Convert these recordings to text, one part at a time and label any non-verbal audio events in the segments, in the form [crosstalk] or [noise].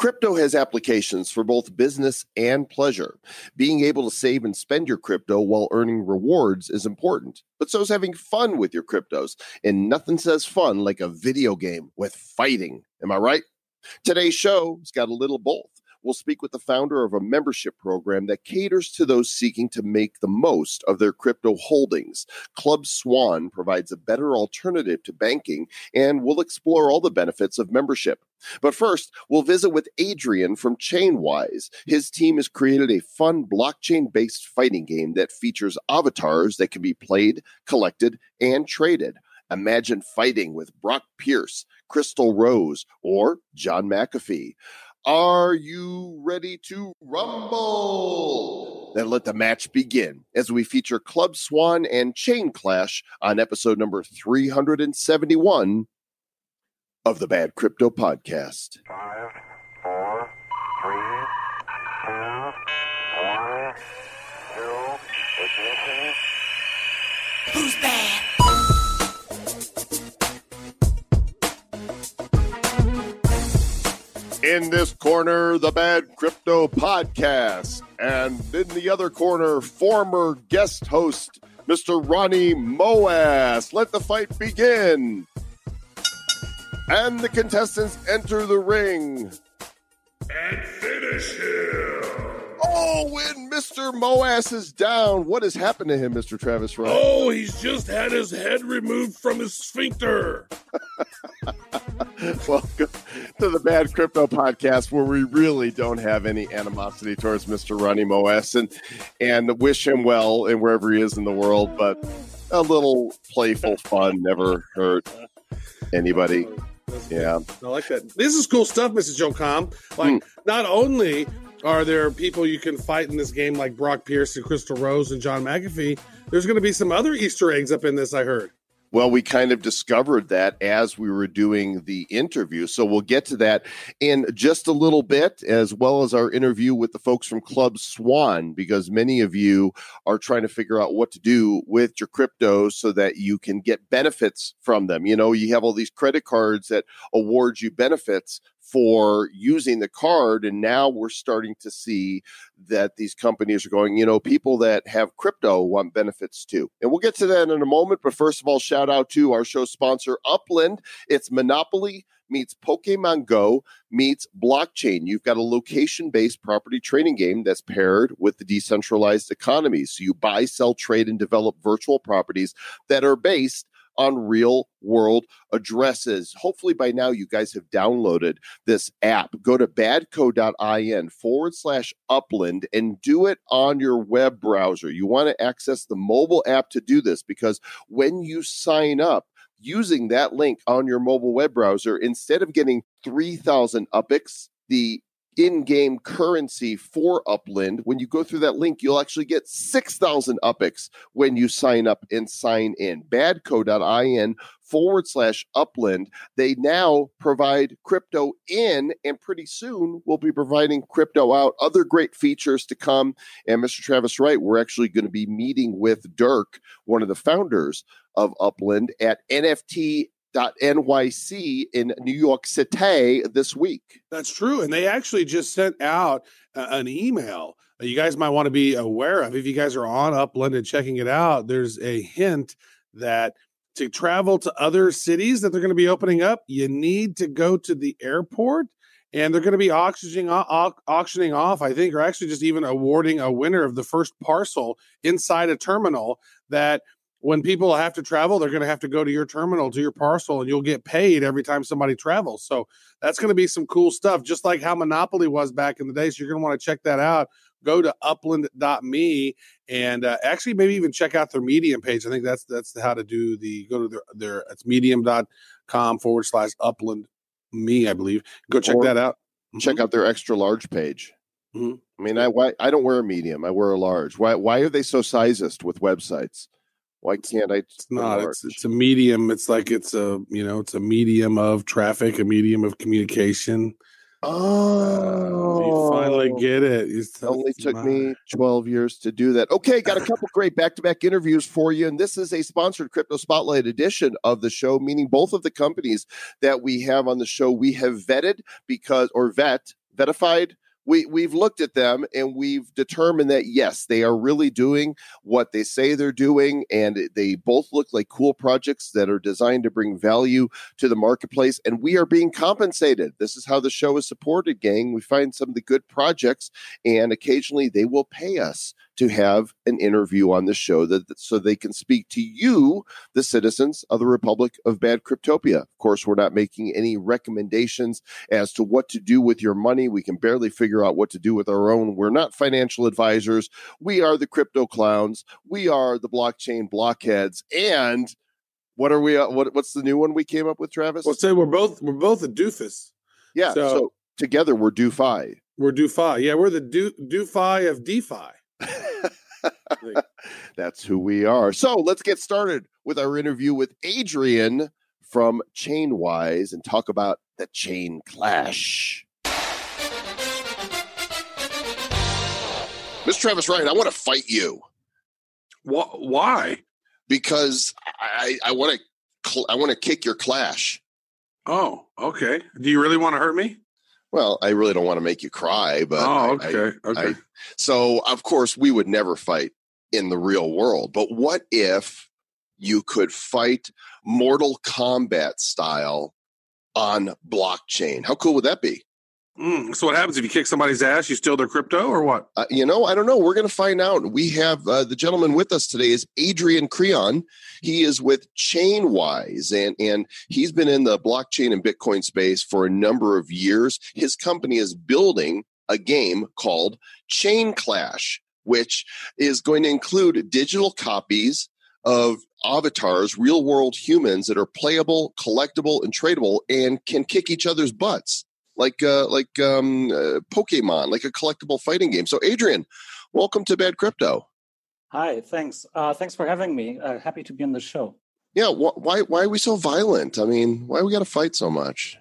Crypto has applications for both business and pleasure. Being able to save and spend your crypto while earning rewards is important, but so is having fun with your cryptos. And nothing says fun like a video game with fighting. Am I right? Today's show has got a little both. We'll speak with the founder of a membership program that caters to those seeking to make the most of their crypto holdings. Club Swan provides a better alternative to banking, and we'll explore all the benefits of membership. But first, we'll visit with Adrian from Chainwise. His team has created a fun blockchain based fighting game that features avatars that can be played, collected, and traded. Imagine fighting with Brock Pierce, Crystal Rose, or John McAfee. Are you ready to rumble? Then let the match begin as we feature Club Swan and Chain Clash on episode number 371 of the Bad Crypto Podcast. Five, In this corner, the Bad Crypto Podcast. And in the other corner, former guest host, Mr. Ronnie Moas. Let the fight begin. And the contestants enter the ring. and finish him. Oh, when Mr. Moas is down, what has happened to him, Mr. Travis Wright? Oh, he's just had his head removed from his sphincter. [laughs] [laughs] Welcome to the Bad Crypto Podcast, where we really don't have any animosity towards Mr. Ronnie Moas and and wish him well in wherever he is in the world. But a little playful fun never hurt anybody. Yeah. I like that. This is cool stuff, Mrs. Joel Comm. Like, hmm. not only are there people you can fight in this game like Brock Pierce and Crystal Rose and John McAfee, there's going to be some other Easter eggs up in this, I heard. Well, we kind of discovered that as we were doing the interview. So we'll get to that in just a little bit, as well as our interview with the folks from Club Swan, because many of you are trying to figure out what to do with your cryptos so that you can get benefits from them. You know, you have all these credit cards that award you benefits for using the card. And now we're starting to see that these companies are going, you know, people that have crypto want benefits too. And we'll get to that in a moment. But first of all, shout out to our show sponsor, Upland. It's Monopoly meets Pokemon Go meets blockchain. You've got a location based property trading game that's paired with the decentralized economy. So you buy, sell, trade, and develop virtual properties that are based on real world addresses. Hopefully, by now, you guys have downloaded this app. Go to badco.in forward slash upland and do it on your web browser. You want to access the mobile app to do this because when you sign up, using that link on your mobile web browser, instead of getting 3,000 UPX, the in-game currency for Upland. When you go through that link, you'll actually get 6,000 UPX when you sign up and sign in. Badco.in forward slash Upland. They now provide crypto in, and pretty soon we'll be providing crypto out. Other great features to come. And Mr. Travis Wright, we're actually going to be meeting with Dirk, one of the founders of Upland, at NFT Nyc in New York City this week. That's true. And they actually just sent out uh, an email that you guys might want to be aware of. If you guys are on Upland and checking it out, there's a hint that to travel to other cities that they're going to be opening up, you need to go to the airport and they're going to be auctioning, au- auctioning off, I think, or actually just even awarding a winner of the first parcel inside a terminal that when people have to travel, they're going to have to go to your terminal, to your parcel, and you'll get paid every time somebody travels. So that's going to be some cool stuff, just like how Monopoly was back in the day. So you're going to want to check that out. Go to upland.me and uh, actually maybe even check out their Medium page. I think that's that's how to do the go to their, their it's medium.com forward slash upland me, I believe. Go check Or that out. Check Mhm. out their extra large page. Mhm. I mean, I why I don't wear a medium. I wear a large. Why why are they so sizist with websites? Why can't I? It's not. It's it's a medium. It's like it's a you know it's a medium of traffic, a medium of communication. Oh, you finally oh. get it. You It only took me 12 years to do that. Okay, got a couple great back to back interviews for you. And this is a sponsored Crypto Spotlight edition of the show, meaning both of the companies that we have on the show, we have vetted because, or vet, vetified. We, we've looked at them and we've determined that yes, they are really doing what they say they're doing. And they both look like cool projects that are designed to bring value to the marketplace. And we are being compensated. This is how the show is supported, gang. We find some of the good projects and occasionally they will pay us to have an interview on the show that so they can speak to you the citizens of the republic of bad cryptopia of course we're not making any recommendations as to what to do with your money we can barely figure out what to do with our own we're not financial advisors we are the crypto clowns we are the blockchain blockheads and what are we uh, what, what's the new one we came up with travis Well, say we're both we're both a doofus. yeah so, so- together we're DoFi. We're DoFi. Yeah, we're the do DoFi of DeFi. [laughs] That's who we are. So let's get started with our interview with Adrian from Chainwise and talk about the chain clash. Mr. Travis Wright, I want to fight you Wh- why? because I, I want to I want to kick your clash. Oh, okay. Do you really want to hurt me? Well, I really don't want to make you cry, but oh, I- oh, I- okay. okay. I- So, of course, we would never fight in the real world. But what if you could fight Mortal Kombat style on blockchain? How cool would that be? Mm, so what happens if you kick somebody's ass? You steal their crypto or what? Uh, you know, I don't know. We're going to find out. We have uh, the gentleman with us today is Adrian Krion. He is with Chainwise, and and he's been in the blockchain and Bitcoin space for a number of years. His company is building a game called Chain Clash, which is going to include digital copies of avatars, real world humans that are playable, collectible, and tradable, and can kick each other's butts like uh, like um, uh, Pokemon, like a collectible fighting game. So, Adrian, welcome to Bad Crypto. Hi, thanks. Uh, thanks for having me. Uh, happy to be on the show. Yeah, wh- why why are we so violent? I mean, why we got to fight so much?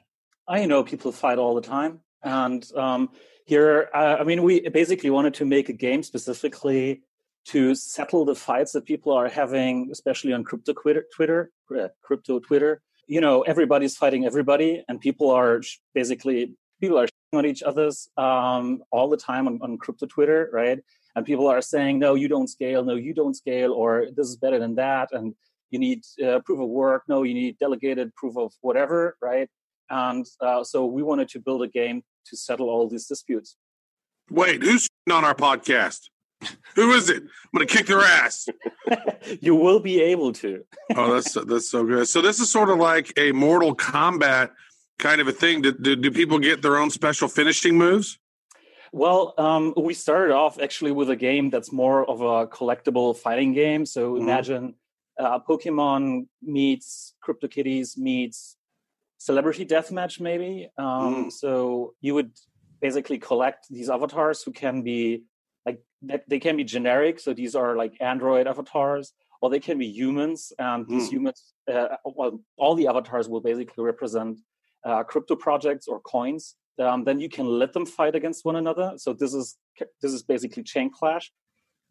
I know people fight all the time, and um, here, uh, I mean, we basically wanted to make a game specifically to settle the fights that people are having, especially on crypto Twitter, Twitter, uh, crypto Twitter. You know, everybody's fighting everybody, and people are sh- basically people are on each other's um, all the time on, on crypto Twitter, right? And people are saying, "No, you don't scale. No, you don't scale," or "This is better than that," and you need uh, proof of work. No, you need delegated proof of whatever, right? And uh, so we wanted to build a game to settle all these disputes. Wait, who's on our podcast? [laughs] Who is it? I'm gonna kick their ass. [laughs] you will be able to. Oh, that's that's so good. So this is sort of like a Mortal Kombat kind of a thing. Do, do, do people get their own special finishing moves? Well, um, we started off actually with a game that's more of a collectible fighting game. So Mhm. imagine uh, Pokemon meets CryptoKitties meets Celebrity Deathmatch, maybe. Um, Mm. So you would basically collect these avatars who can be that- they can be generic. So these are like Android avatars, or they can be humans. And these Mm. humans, uh, well, all the avatars will basically represent uh, crypto projects or coins um, then you can let them fight against one another. So this is this is basically chain clash.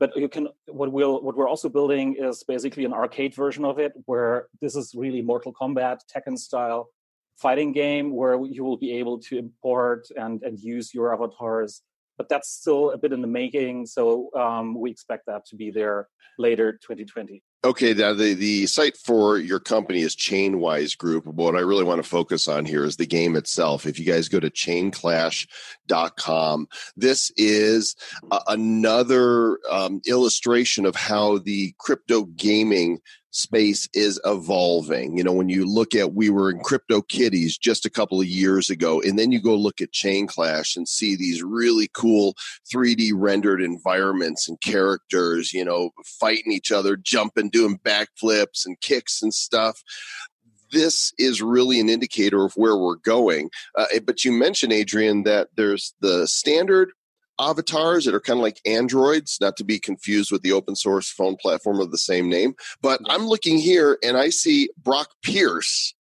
But you can what we'll what we're also building is basically an arcade version of it, where this is really Mortal Kombat Tekken style fighting game, where you will be able to import and and use your avatars. But that's still a bit in the making, so um, we expect that to be there later 2020. Okay, now the, the site for your company is Chainwise Group. But What I really want to focus on here is the game itself. If you guys go to chainclash.com, this is a, another um, illustration of how the crypto gaming space is evolving. You know, when you look at we were in Crypto Kitties just a couple of years ago, and then you go look at Chain Clash and see these really cool 3D rendered environments and characters, you know, fighting each other, jumping, doing backflips and kicks and stuff. This is really an indicator of where we're going. Uh, but you mentioned, Adrian, that there's the standard avatars that are kind of like androids not to be confused with the open source phone platform of the same name but i'm looking here and i see brock pierce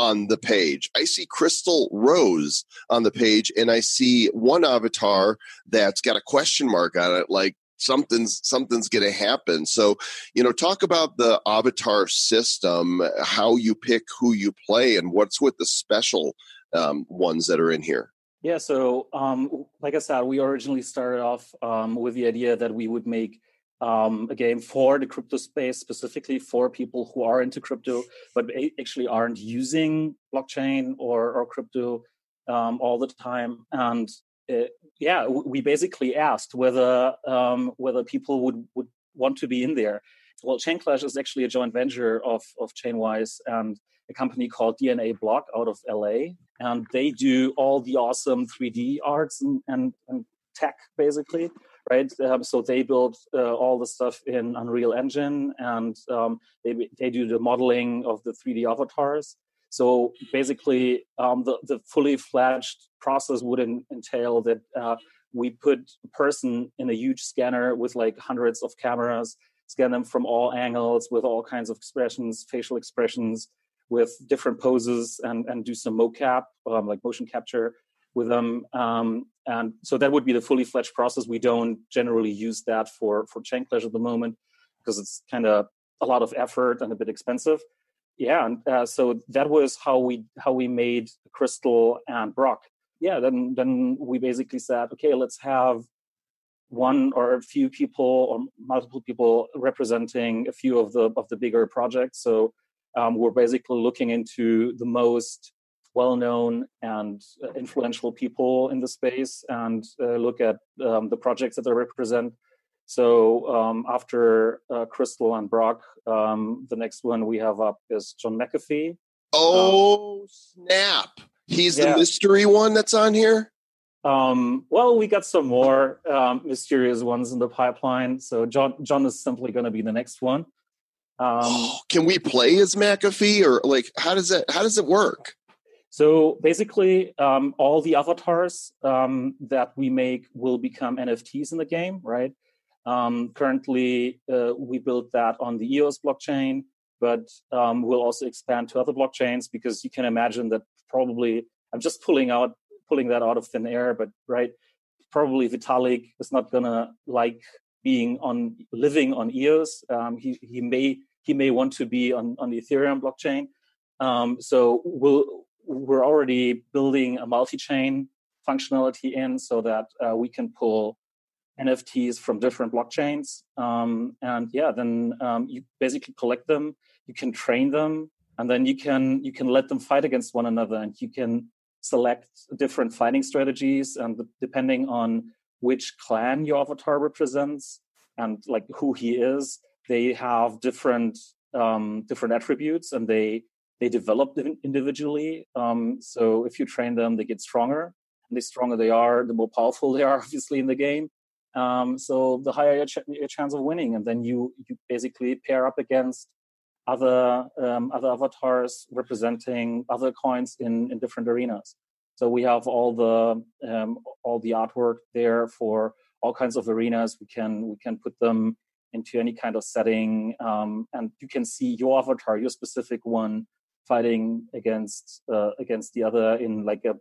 on the page. I see Crystal Rose on the page, and I see one avatar that's got a question mark on it, like something's something's going to happen. So, you know, talk about the avatar system, how you pick who you play, and what's with the special um, ones that are in here. Yeah, so um, like I said, we originally started off um, with the idea that we would make um, a game for the crypto space, specifically for people who are into crypto, but actually aren't using blockchain or, or crypto um, all the time. And uh, yeah, we basically asked whether um, whether people would, would want to be in there. Well, Chain Clash is actually a joint venture of, of Chainwise and a company called DNA Block out of LA. And they do all the awesome 3D arts and, and, and tech, basically, right? Um, so they build uh, all the stuff in Unreal Engine and um, they, they do the modeling of the 3D avatars. So basically, um, the, the fully fledged process would in, entail that uh, we put a person in a huge scanner with like hundreds of cameras, scan them from all angles with all kinds of expressions, facial expressions, with different poses and, and do some mocap, um, like motion capture with them. Um, and so that would be the fully fledged process. We don't generally use that for, for Chainclash at the moment because it's kind of a lot of effort and a bit expensive. Yeah, and uh, so that was how we how we made Crystal and Brock. Yeah, then then we basically said, okay, let's have one or a few people or multiple people representing a few of the of the bigger projects. So um, we're basically looking into the most well-known and uh, influential people in the space and uh, look at um, the projects that they represent. So um, after uh, Crystal and Brock, um, the next one we have up is John McAfee. Oh snap! He's yeah. the mystery one that's on here. Um, well, we got some more um, mysterious ones in the pipeline. So John John is simply going to be the next one. Um, Can we play as McAfee, or like how does that how does it work? So basically, um, all the avatars um, that we make will become NFTs in the game, right? Um, currently, uh, we built that on the EOS blockchain, but um, we'll also expand to other blockchains because you can imagine that probably I'm just pulling out pulling that out of thin air, but right, probably Vitalik is not gonna like being on living on EOS. Um, he he may he may want to be on, on the Ethereum blockchain. Um, so we'll, we're already building a multi-chain functionality in so that uh, we can pull NFTs from different blockchains. Um, and yeah, then um, you basically collect them, you can train them, and then you can you can let them fight against one another, and you can select different fighting strategies. And depending on which clan your avatar represents and like who he is, they have different um, different attributes and they they develop individually. Um, so if you train them, they get stronger. And the stronger they are, the more powerful [laughs] they are, obviously, in the game. Um, so the higher your, ch- your, chance of winning, and then you you basically pair up against other um, other avatars representing other coins in in different arenas. So we have all the um, all the artwork there for all kinds of arenas. We can we can put them into any kind of setting, um, and you can see your avatar, your specific one, fighting against uh, against the other in like a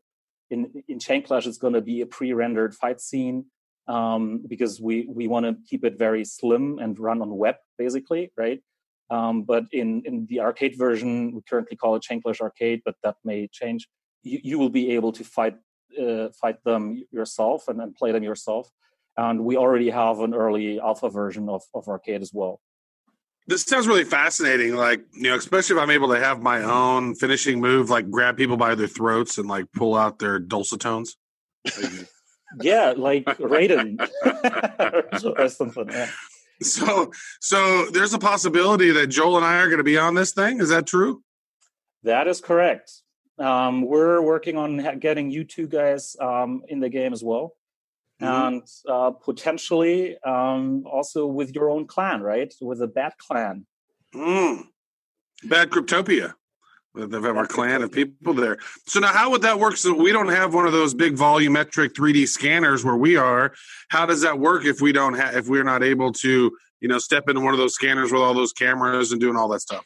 in in Chainclash. It's going to be a pre-rendered fight scene um, because we we want to keep it very slim and run on web, basically, right? Um, but in in the arcade version, we currently call it Chain Clash Arcade, but that may change. You, you will be able to fight uh, fight them yourself and, and play them yourself and we already have an early alpha version of, of arcade as well. This sounds really fascinating like you know especially if i'm able to have my own finishing move like grab people by their throats and like pull out their dulcet tones [laughs] yeah like raiden. [laughs] Or something yeah. so so there's a possibility that joel and i are going to be on this thing is that true? That is correct. Um, we're working on getting you two guys um, in the game as well. And uh, potentially um, also with your own clan, right? With a bad Clan. Mm. Bad Cryptopia. They With our clan of people there. So now, how would that work? So we don't have one of those big volumetric 3D scanners where we are. How does that work if we don't have if we're not able to, you know, step into one of those scanners with all those cameras and doing all that stuff?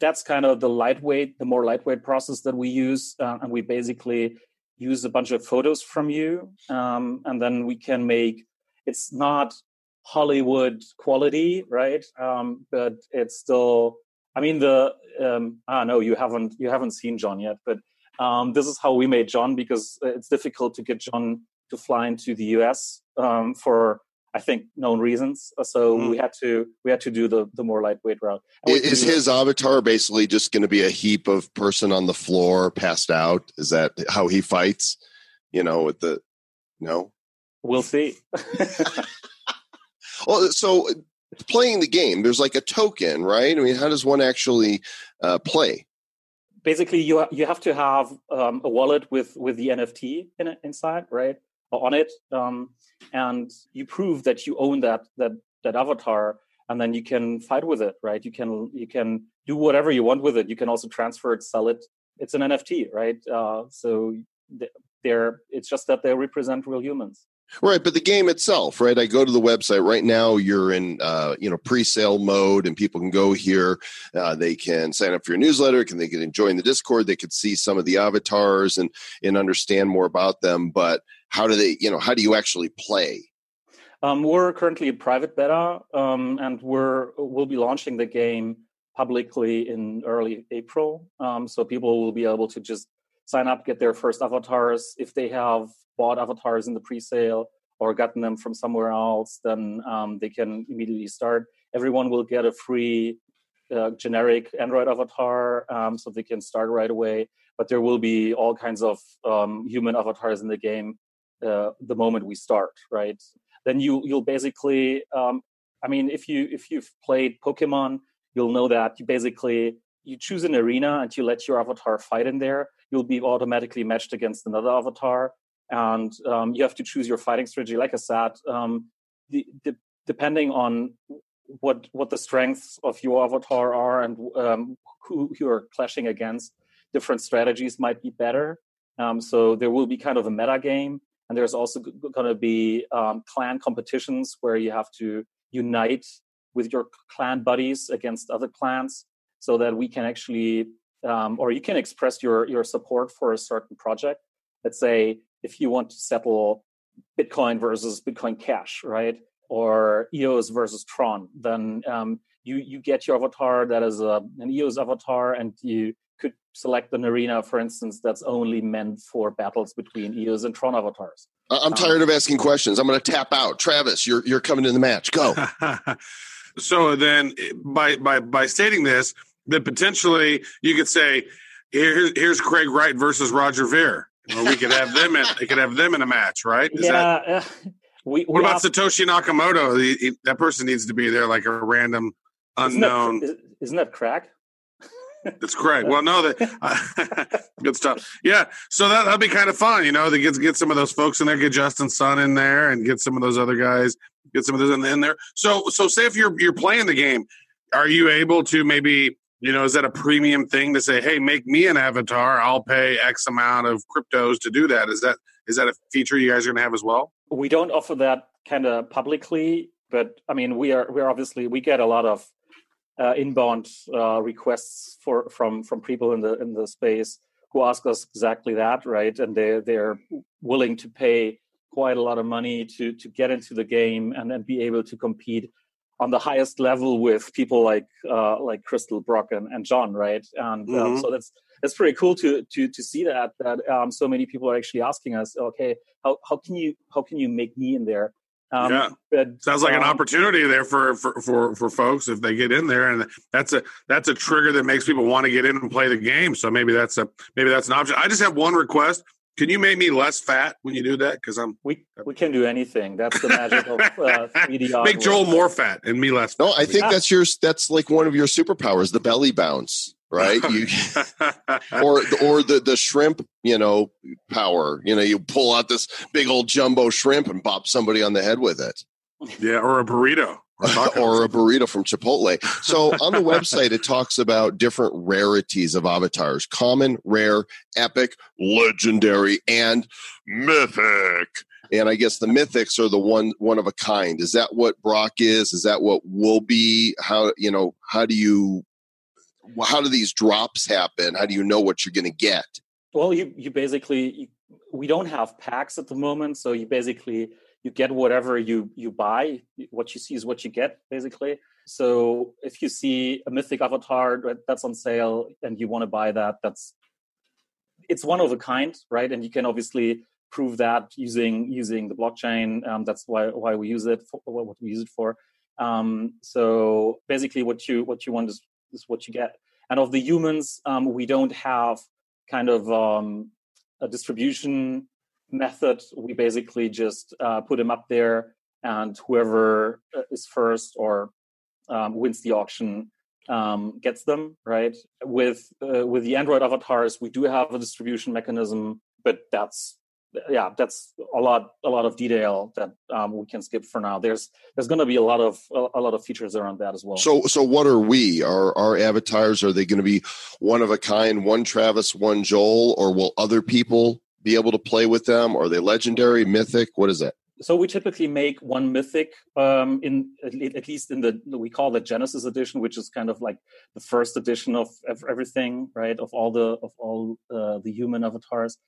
that's kind of the lightweight, the more lightweight process that we use, uh, and we basically use a bunch of photos from you, um, and then we can make. It's not Hollywood quality, right? Um, but it's still. I mean, the um, ah no, you haven't you haven't seen John yet, but um, this is how we made John because it's difficult to get John to fly into the U.S. Um, for I think known reasons. So mm. we had to we had to do the the more lightweight route. Is his avatar basically just going to be a heap of person on the floor passed out? Is that how he fights? You know, with the no. We'll see. [laughs] well, so playing the game, there's like a token, right? I mean, how does one actually uh, play? Basically, you you have to have um, a wallet with with the NFT in it, inside, right? On it, um, and you prove that you own that that that avatar, and then you can fight with it, right? You can you can do whatever you want with it. You can also transfer it, sell it. It's an NFT, right? Uh, so they're it's just that they represent real humans. Right, but the game itself, right? I go to the website right now. You're in, uh, you know, pre-sale mode, and people can go here. Uh, they can sign up for your newsletter. Can they can join the Discord? They could see some of the avatars and and understand more about them. But how do they, you know, how do you actually play? Um, we're currently a private beta, um, and we're we'll be launching the game publicly in early April. Um, so people will be able to just sign up, get their first avatars. If they have bought avatars in the pre-sale or gotten them from somewhere else, then um, they can immediately start. Everyone will get a free uh, generic Android avatar, um, so they can start right away. But there will be all kinds of um, human avatars in the game uh, the moment we start, right? Then you you'll basically, um, I mean, if you if you've played Pokemon, you'll know that you basically you choose an arena and you let your avatar fight in there. You'll be automatically matched against another avatar, and um, you have to choose your fighting strategy. Like I said, um, the, the, depending on what what the strengths of your avatar are and um, who you're clashing against, different strategies might be better. Um, so there will be kind of a meta game and there's also going to be um, clan competitions where you have to unite with your clan buddies against other clans so that we can actually um, or you can express your your support for a certain project let's say if you want to settle bitcoin versus bitcoin cash right or eos versus tron then um, you you get your avatar that is a, an eos avatar and you could select an arena, for instance, that's only meant for battles between EOS and Tron avatars. I'm um, tired of asking questions. I'm going to tap out. Travis, you're you're coming in the match. Go. [laughs] [laughs] so then, by by by stating this, that potentially you could say, here's here's Craig Wright versus Roger Ver. Or we could have them in. They could have them in a match, right? Is yeah. That, uh, we, what about have, Satoshi Nakamoto? He, he, that person needs to be there, like a random unknown. Isn't that, isn't that crack? That's correct. Well, no, that uh, [laughs] [laughs] good stuff. Yeah, so that that'd be kind of fun, you know. To get get some of those folks in there, get Justin Sun in there, and get some of those other guys, get some of those in, in there. So, so say if you're you're playing the game, are you able to maybe you know is that a premium thing to say, hey, make me an avatar, I'll pay X amount of cryptos to do that? Is that is that a feature you guys are going to have as well? We don't offer that kind of publicly, but I mean, we are we're obviously we get a lot of uh, inbound uh, requests for from from people in the in the space who ask us exactly that, right? And they they're willing to pay quite a lot of money to to get into the game and then be able to compete on the highest level with people like uh, like Crystal Brock and, and John, right? And um, mm-hmm. so that's that's pretty cool to to to see that that um, so many people are actually asking us, okay, how how can you how can you make me in there? Um, yeah, but, sounds like um, an opportunity there for, for for for folks if they get in there, and that's a that's a trigger that makes people want to get in and play the game. So maybe that's a maybe that's an option. I just have one request. Can you make me less fat when you do that? Because I'm we we can do anything. That's the magic of [laughs] uh, 3D. Make Joel more fat and me less. Fat. No, I think yeah. that's your that's like one of your superpowers, the belly bounce right? You [laughs] or or the the shrimp, you know, power. You know, you pull out this big old jumbo shrimp and bop somebody on the head with it. Yeah, or a burrito. [laughs] or a burrito from Chipotle. So on the website, it talks about different rarities of avatars common, rare, epic, legendary, and mythic. And I guess the mythics are the one one of a kind. Is that what Brock is? Is that what will be? How you know? How do you how do these drops happen? How do you know what you're going to get? Well, you you basically you, we don't have packs at the moment, so you basically you get whatever you you buy. What you see is what you get, basically. So if you see a mythic avatar that's on sale and you want to buy that, that's it's one of a kind, right? And you can obviously prove that using using the blockchain. Um, that's why why we use it for what we use it for. Um, so basically, what you what you want is, is what you get. And of the humans, um, we don't have kind of um, a distribution method. We basically just uh, put them up there, and whoever uh, is first or um, wins the auction um, gets them. Right with uh, with the Android avatars, we do have a distribution mechanism, but that's yeah, that's a lot a lot of detail that um, we can skip for now. There's there's going to be a lot of a, a lot of features around that as well. So, so what are we? Are our avatars? Are they going to be one of a kind? One Travis, one Joel, or will other people be able to play with them? Are they legendary, mythic? What is it? so we typically make one mythic um, in at least in the we call it Genesis edition, which is kind of like the first edition of, of everything, right? Of all the of all uh, the human avatars.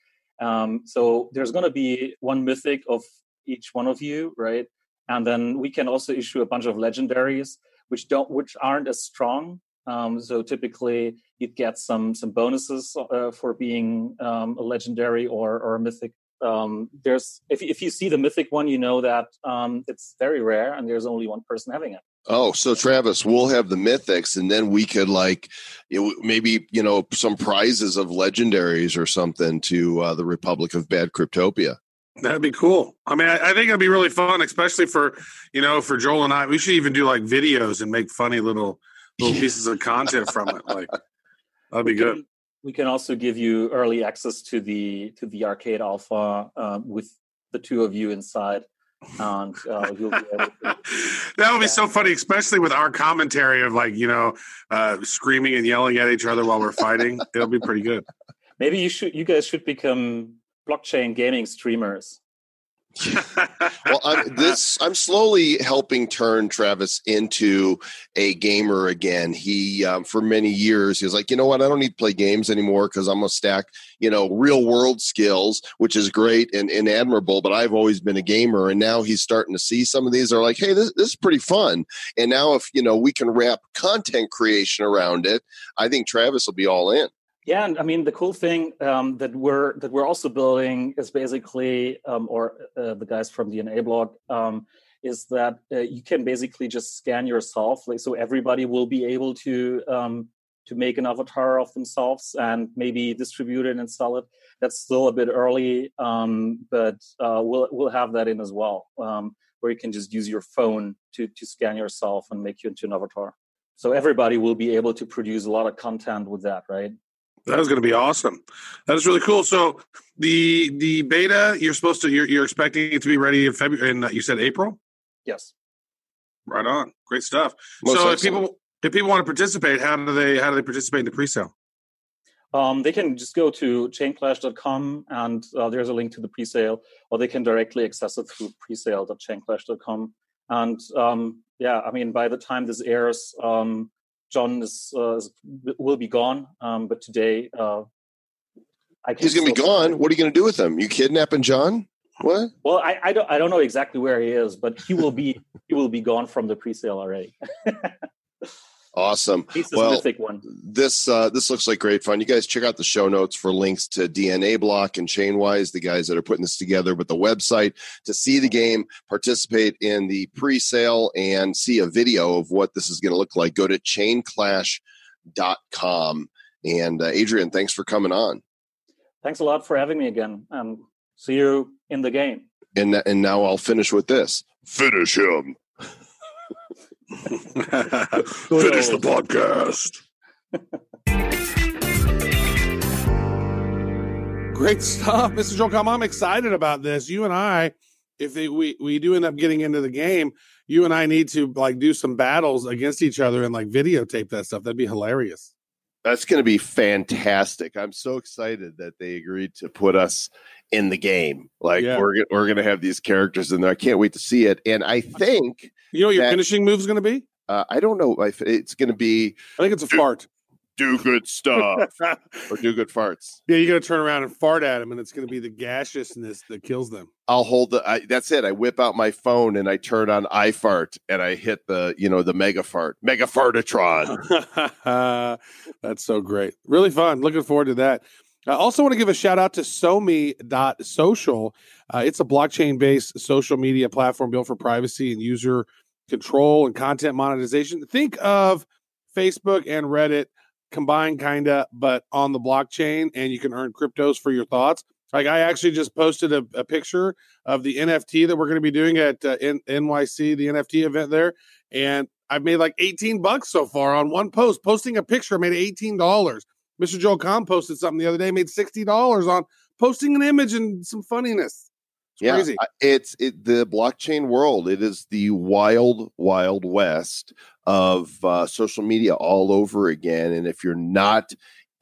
Um, so there's going to be one mythic of each one of you, right? And then we can also issue a bunch of legendaries, which don't which aren't as strong. Um, so typically, you'd get some some bonuses uh, for being um, a legendary or or a mythic um, there's if if you see the mythic one, you know that um, it's very rare, and there's only one person having it. Oh, so Travis, we'll have the mythics, and then we could like you know, maybe you know some prizes of legendaries or something to uh, the Republic of Bad Cryptopia. That'd be cool. I mean, I, I think it'd be really fun, especially for you know, for Joel and I. We should even do like videos and make funny little [laughs] little pieces of content from it. Like that'd be we good. Can, we can also give you early access to the to the arcade alpha um, with the two of you inside, and uh, you'll be able to. [laughs] that would be so funny, especially with our commentary of like you know, uh, screaming and yelling at each other while we're fighting. It'll be pretty good. Maybe you should. You guys should become blockchain gaming streamers. Well, I'm this. I'm slowly helping turn Travis into a gamer again. He, um, for many years, he was like, you know what? I don't need to play games anymore because I'm gonna stack, you know, real world skills, which is great and, and admirable. But I've always been a gamer, and now he's starting to see some of these. Are like, hey, this, this is pretty fun. And now, if you know, we can wrap content creation around it, I think Travis will be all in. Yeah, and I mean the cool thing um, that we're that we're also building is basically, um, or uh, the guys from DNA Block, um, is that uh, you can basically just scan yourself, like so everybody will be able to um, to make an avatar of themselves and maybe distribute it and sell it. That's still a bit early, um, but uh, we'll we'll have that in as well, um, where you can just use your phone to to scan yourself and make you into an avatar. So everybody will be able to produce a lot of content with that, right? That is going to be awesome. That is really cool. So the the beta you're supposed to you're, you're expecting it to be ready in February. And you said April. Yes. Right on. Great stuff. Most so if people if people want to participate, how do they how do they participate in the pre-sale? Um, they can just go to chainclash.com and uh, there's a link to the presale, or they can directly access it through presale.chainclash.com. And um, yeah, I mean, by the time this airs, um, John is, uh, will be gone. Um, but today, uh, I He's gonna be still- gone. What are you gonna do with him? You kidnapping John? What? Well, I, I don't I don't know exactly where he is, but he will be he will be gone from the presale already. [laughs] Awesome. He's the Well, one. this uh, this looks like great fun. You guys check out the show notes for links to DNA Block and Chainwise, the guys that are putting this together, but the website to see the game, participate in the pre-sale, and see a video of what this is going to look like. Go to chainclash.com. And uh, Adrian, thanks for coming on. Thanks a lot for having me again. And see you in the game. And and now I'll finish with this. Finish him. [laughs] Finish the podcast. Great stuff, Mr. Joel Comm. I'm excited about this. You and I, if they, we we do end up getting into the game, you and I need to like do some battles against each other and like videotape that stuff. That'd be hilarious. That's going to be fantastic. I'm so excited that they agreed to put us in the game. Like Yeah. we're we're going to have these characters in there. I can't wait to see it. And I think You know what your That- finishing is going to be? uh, I don't know if it's going to be I think it's a fart. Do good stuff [laughs] or do good farts. Yeah, you're gonna turn around and fart at them, and it's gonna be the gaseousness that kills them. I'll hold the. I, that's it. I whip out my phone and I turn on iFart and I hit the you know the mega fart, mega fartatron. [laughs] That's so great. Really fun. Looking forward to that. I also want to give a shout out to SoMee.social. Uh, it's a blockchain based social media platform built for privacy and user control and content monetization. Think of Facebook and Reddit combined, kind of, but on the blockchain, and you can earn cryptos for your thoughts. Like I actually just posted a, a picture of the NFT that we're going to be doing at uh, N- NYC, the NFT event there, and I've made like 18 bucks so far on one post. Posting a picture, made $18. Mr. Joel Comm posted something the other day, made $60 on posting an image and some funniness. It's yeah, crazy. It's it, the blockchain world. It is the wild, wild west of uh, social media all over again. And if you're not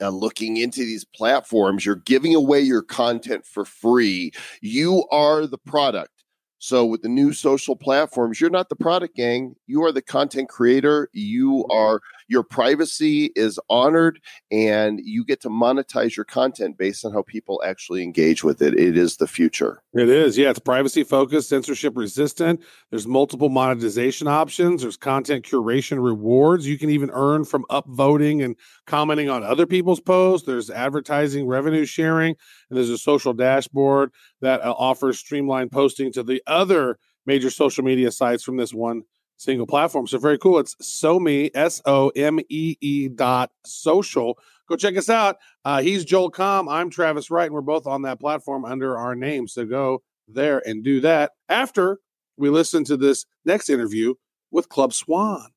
uh, looking into these platforms, you're giving away your content for free. You are the product. So with the new social platforms, you're not the product gang. You are the content creator. You are your privacy is honored and you get to monetize your content based on how people actually engage with it. It is the future. It is. Yeah, it's privacy focused, censorship resistant. There's multiple monetization options. There's content curation rewards. You can even earn from upvoting and commenting on other people's posts. There's advertising revenue sharing, and there's a social dashboard that uh, offers streamlined posting to the other major social media sites from this one single platform. So very cool. It's SoMee, S O M E E dot social. Go check us out. Uh, he's Joel Comm. I'm Travis Wright, and we're both on that platform under our name. So go there and do that after we listen to this next interview with Club Swan.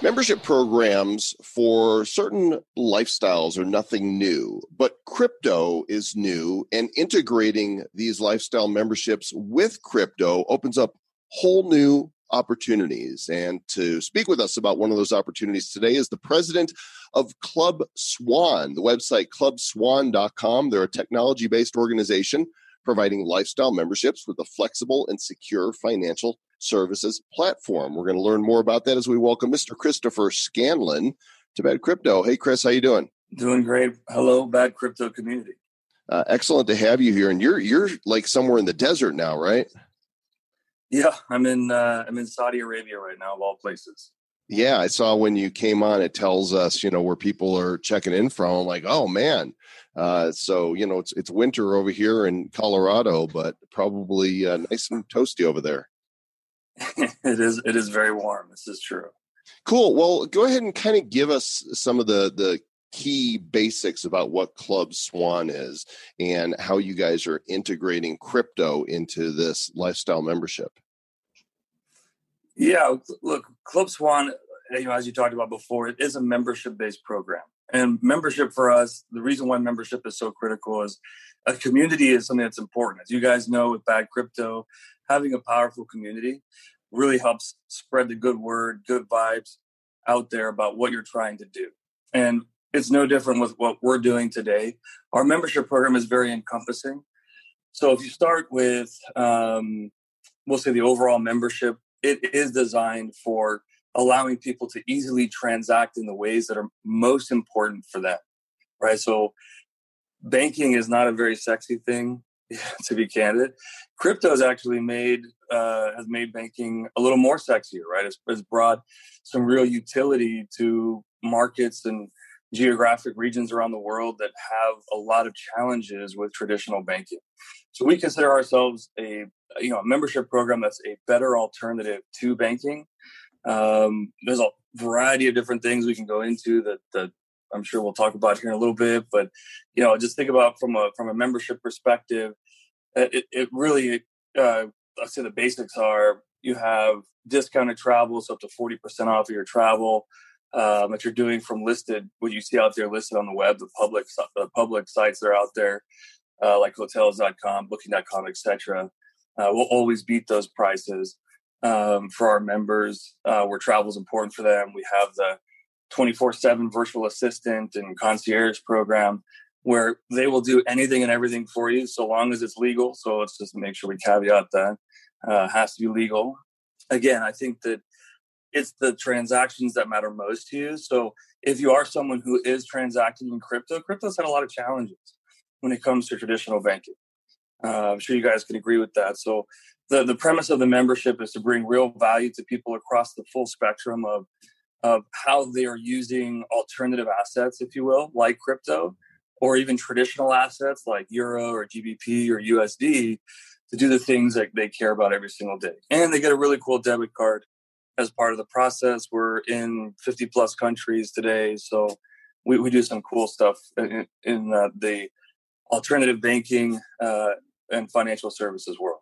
Membership programs for certain lifestyles are nothing new, but crypto is new, and integrating these lifestyle memberships with crypto opens up whole new opportunities. And to speak with us about one of those opportunities today is the president of Club Swan, the website clubswan.com. They're a technology based organization providing lifestyle memberships with a flexible and secure financial services platform. We're going to learn more about that as we welcome Mr. Christopher Scanlon to Bad Crypto. Hey, Chris, how you doing? Doing great. Hello, bad crypto community. Uh, excellent to have you here. And you're you're like somewhere in the desert now, right? Yeah, I'm in uh, I'm in Saudi Arabia right now, of all places. Yeah, I saw when you came on. It tells us, you know, where people are checking in from. I'm like, oh man. Uh, so you know, it's it's winter over here in Colorado, but probably uh, nice and toasty over there. [laughs] it is it is very warm. This is true. Cool. Well, go ahead and kind of give us some of the the key basics about what Club Swan is and how you guys are integrating crypto into this lifestyle membership. Yeah, look, Club Swan, you know, as you talked about before, it is a membership based program. And membership for us, the reason why membership is so critical is a community is something that's important. As you guys know with Bad Crypto, having a powerful community really helps spread the good word, good vibes out there about what you're trying to do. And it's no different with what we're doing today. Our membership program is very encompassing. So if you start with, um, we'll say the overall membership, it is designed for allowing people to easily transact in the ways that are most important for them, right? So banking is not a very sexy thing, [laughs] to be candid. Crypto has actually made uh, has made banking a little more sexier, right? It's, it's brought some real utility to markets and geographic regions around the world that have a lot of challenges with traditional banking. So we consider ourselves a you know a membership program that's a better alternative to banking. Um, there's a variety of different things we can go into that that I'm sure we'll talk about here in a little bit. But you know, just think about from a from a membership perspective, it, it really uh, I'd say the basics are you have discounted travel, so up to forty percent off of your travel um, that you're doing from listed what you see out there listed on the web, the public the public sites that are out there, uh, like hotels.com, booking.com, etc. Uh, we'll always beat those prices um, for our members uh, where travel is important for them. We have the 24 7 virtual assistant and concierge program where they will do anything and everything for you so long as it's legal. So let's just make sure we caveat that uh, has to be legal. Again, I think that it's the transactions that matter most to you. So if you are someone who is transacting in crypto, crypto's had a lot of challenges when it comes to traditional banking. Uh, I'm sure you guys can agree with that. So the, the premise of the membership is to bring real value to people across the full spectrum of of how they are using alternative assets, if you will, like crypto, or even traditional assets like euro or GBP or USD to do the things that they care about every single day. And they get a really cool debit card as part of the process. We're in 50 plus countries today, so we, we do some cool stuff in, in uh, the alternative banking uh, and financial services world.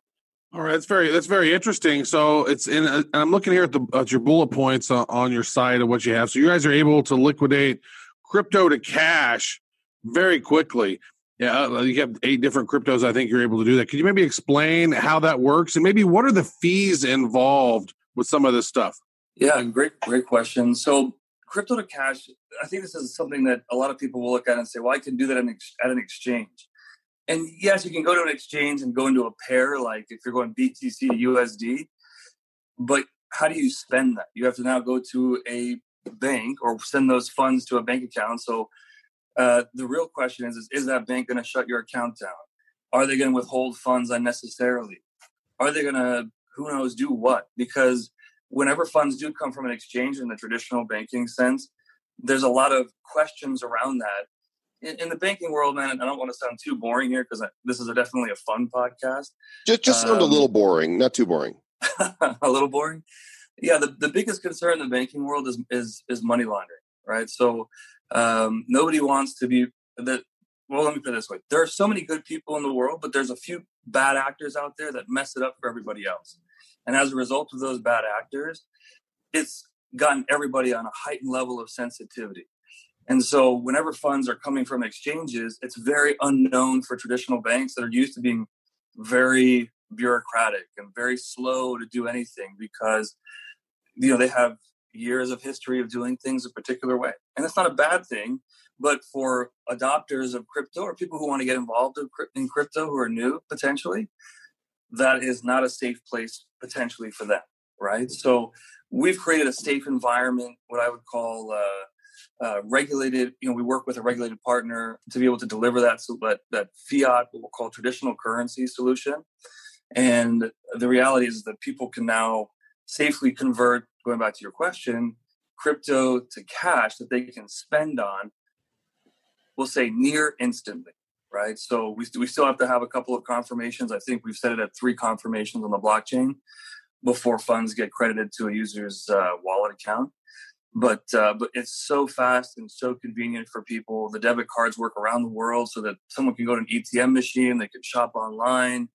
All right, that's very that's very interesting. So it's in. Uh, I'm looking here at the at your bullet points uh, on your side of what you have. So you guys are able to liquidate crypto to cash very quickly. Yeah, uh, you have eight different cryptos. I think you're able to do that. Could you maybe explain how that works and maybe what are the fees involved with some of this stuff? Yeah, great, great question. So crypto to cash, I think this is something that a lot of people will look at and say, "Well, I can do that at an exchange." And yes, you can go to an exchange and go into a pair, like if you're going BTC to USD. But how do you spend that? You have to now go to a bank or send those funds to a bank account. So uh, the real question is, is, is that bank going to shut your account down? Are they going to withhold funds unnecessarily? Are they going to, who knows, do what? Because whenever funds do come from an exchange in the traditional banking sense, there's a lot of questions around that. In, in the banking world, man, I don't want to sound too boring here because this is a definitely a fun podcast. Just, just sound a Um, little boring, not too boring. [laughs] a little boring. Yeah, the, the biggest concern in the banking world is is is money laundering, right? So um, nobody wants to be the. Well, let me put it this way: there are so many good people in the world, but there's a few bad actors out there that mess it up for everybody else. And as a result of those bad actors, it's gotten everybody on a heightened level of sensitivity. And so, whenever funds are coming from exchanges, it's very unknown for traditional banks that are used to being very bureaucratic and very slow to do anything because you know they have years of history of doing things a particular way. And that's not a bad thing but for adopters of crypto or people who want to get involved in crypto who are new potentially that is not a safe place potentially for them right? So we've created a safe environment what i would call uh, uh, regulated you know we work with a regulated partner to be able to deliver that so that, that fiat what we'll call traditional currency solution and the reality is that people can now safely convert, going back to your question, crypto to cash that they can spend on, we'll say near instantly, right? So we, we still have to have a couple of confirmations. I think we've set it at three confirmations on the blockchain before funds get credited to a user's uh, wallet account. But uh, but it's so fast and so convenient for people. The debit cards work around the world so that someone can go to an ATM machine, they can shop online,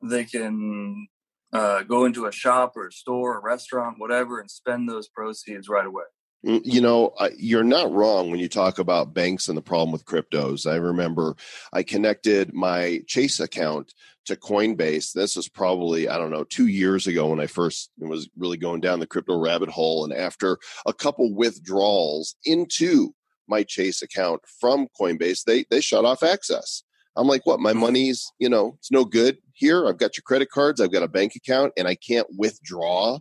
they can uh, go into a shop or a store or restaurant, whatever, and spend those proceeds right away. Mm, You know, you're not wrong when you talk about banks and the problem with cryptos. I remember I connected my Chase account to Coinbase. This is probably, I don't know, two years ago when I first was really going down the crypto rabbit hole. And after a couple withdrawals into my Chase account from Coinbase, they, they shut off access. I'm like, what? My hmm. money's, you know, it's no good here. I've got your credit cards, I've got a bank account, and I can't withdraw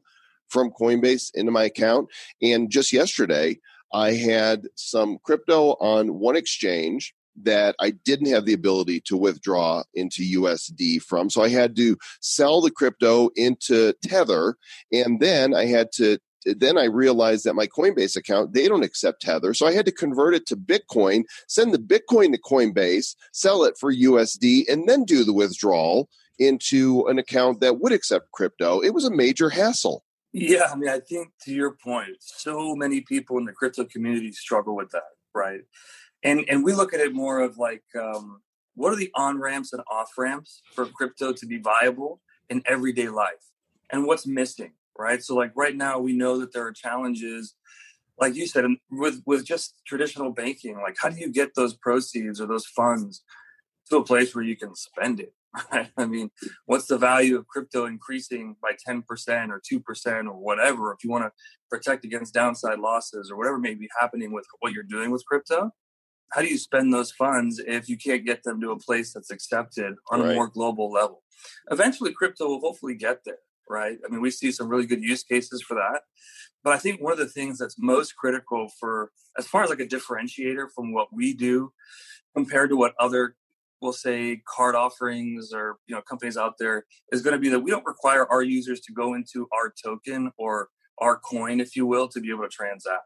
from Coinbase into my account. And just yesterday, I had some crypto on one exchange that I didn't have the ability to withdraw into USD from. So I had to sell the crypto into Tether. And then I had to, then I realized that my Coinbase account, they don't accept Tether. So I had to convert it to Bitcoin, send the Bitcoin to Coinbase, sell it for USD, and then do the withdrawal into an account that would accept crypto. It was a major hassle. Yeah, I mean, I think to your point, so many people in the crypto community struggle with that, right? And and we look at it more of like, um, what are the on ramps and off ramps for crypto to be viable in everyday life, and what's missing, right? So, like right now, we know that there are challenges, like you said, with with just traditional banking. Like, how do you get those proceeds or those funds to a place where you can spend it? [laughs] Right? I mean, what's the value of crypto increasing by 10% or 2% or whatever if you want to protect against downside losses or whatever may be happening with what you're doing with crypto how do you spend those funds if you can't get them to a place that's accepted on Right. a more global level eventually crypto will hopefully get there right? I mean, we see some really good use cases for that. But I think one of the things that's most critical for, as far as like a differentiator from what we do compared to what other we'll say card offerings or you know companies out there is going to be that we don't require our users to go into our token or our coin if you will to be able to transact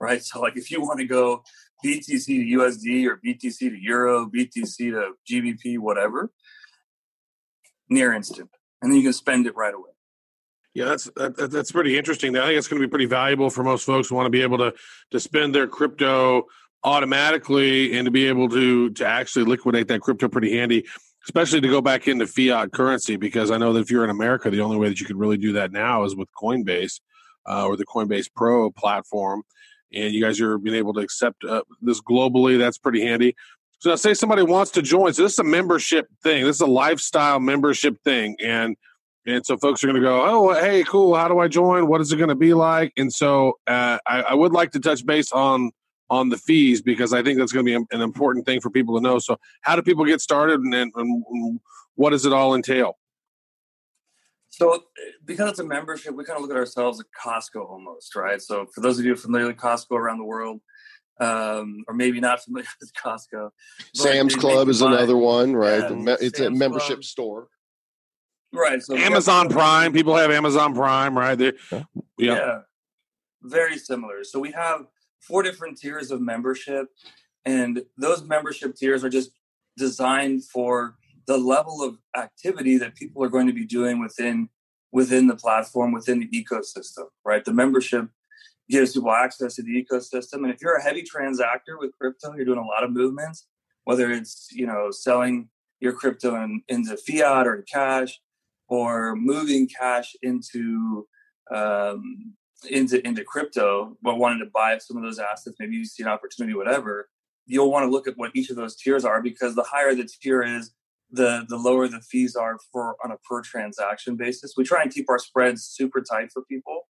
right so like if you want to go btc to usd or btc to euro btc to gbp whatever near instant and then you can spend it right away Yeah, that's that, that's pretty interesting. I think it's going to be pretty valuable for most folks who want to be able to to spend their crypto automatically and to be able to to actually liquidate that crypto pretty handy, especially to go back into fiat currency. Because I know that if you're in America, the only way that you can really do that now is with Coinbase uh, or the Coinbase Pro platform, and you guys are being able to accept uh, this globally. That's pretty handy. So now say somebody wants to join. So this is a membership thing. This is a lifestyle membership thing, and and so folks are going to go, oh, hey, cool. How do I join? What is it going to be like? And so uh, I, I, would like to touch base on on the fees because I think that's going to be an important thing for people to know. So how do people get started, and, and what does it all entail? So because it's a membership, we kind of look at ourselves at Costco almost, right? So for those of you familiar with Costco around the world, um, or maybe not familiar [laughs] with Costco, Sam's Club is another one, right? Yeah, it's Sam's a membership Club. store. Right. So Amazon Prime. People have Amazon Prime, right? They, yeah. yeah. Very similar. So we have four different tiers of membership, and those membership tiers are just designed for the level of activity that people are going to be doing within within the platform, within the ecosystem. Right. The membership gives people access to the ecosystem, and if you're a heavy transactor with crypto, you're doing a lot of movements, whether it's you know selling your crypto in, into fiat or cash or moving cash into um, into into crypto, but wanting to buy some of those assets, maybe you see an opportunity, whatever. You'll want to look at what each of those tiers are because the higher the tier is, the the lower the fees are for on a per transaction basis. We try and keep our spreads super tight for people.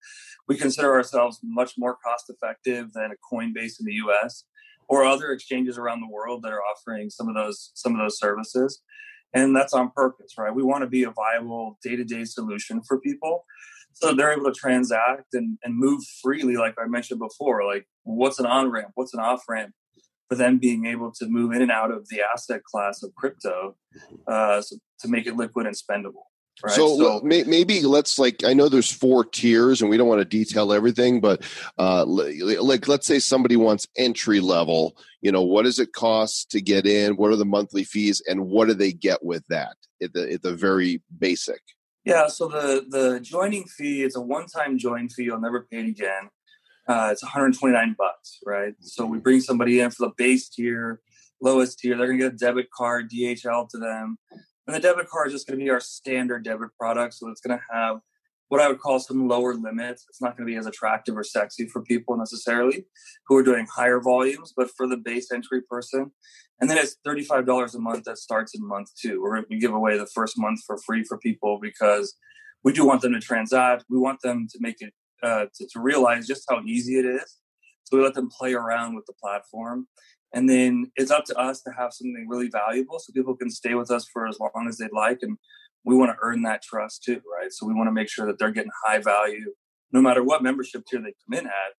We consider ourselves much more cost effective than a Coinbase in the US or other exchanges around the world that are offering some of those some of those services. And that's on purpose right? We want to be a viable day-to-day solution for people. So they're able to transact and, and move freely like i mentioned before like what's an on-ramp? What's an off-ramp for them being able to move in and out of the asset class of crypto uh, so to make it liquid and spendable Right. So, so, maybe let's like I know there's four tiers, and we don't want to detail everything, but uh, like let's say somebody wants entry level. You know, what does it cost to get in? What are the monthly fees, and what do they get with that at the at the very basic? Yeah, so the the joining fee is a one time join fee. You'll never pay it again. Uh, it's 129 bucks, right? So we bring somebody in for the base tier, lowest tier. They're gonna get a debit card, DHL to them. And the debit card is just to be our standard debit product. So it's to have what I would call some lower limits. It's not to be as attractive or sexy for people necessarily who are doing higher volumes, but for the base entry person. And then it's $35 a month that starts in month two. We're, we give away the first month for free for people because we do want them to transact. We want them to make it, uh, to, to realize just how easy it is. So we let them play around with the platform. And then it's up to us to have something really valuable so people can stay with us for as long as they'd like. And we want to earn that trust too, right? So we want to make sure that they're getting high value, no matter what membership tier they come in at,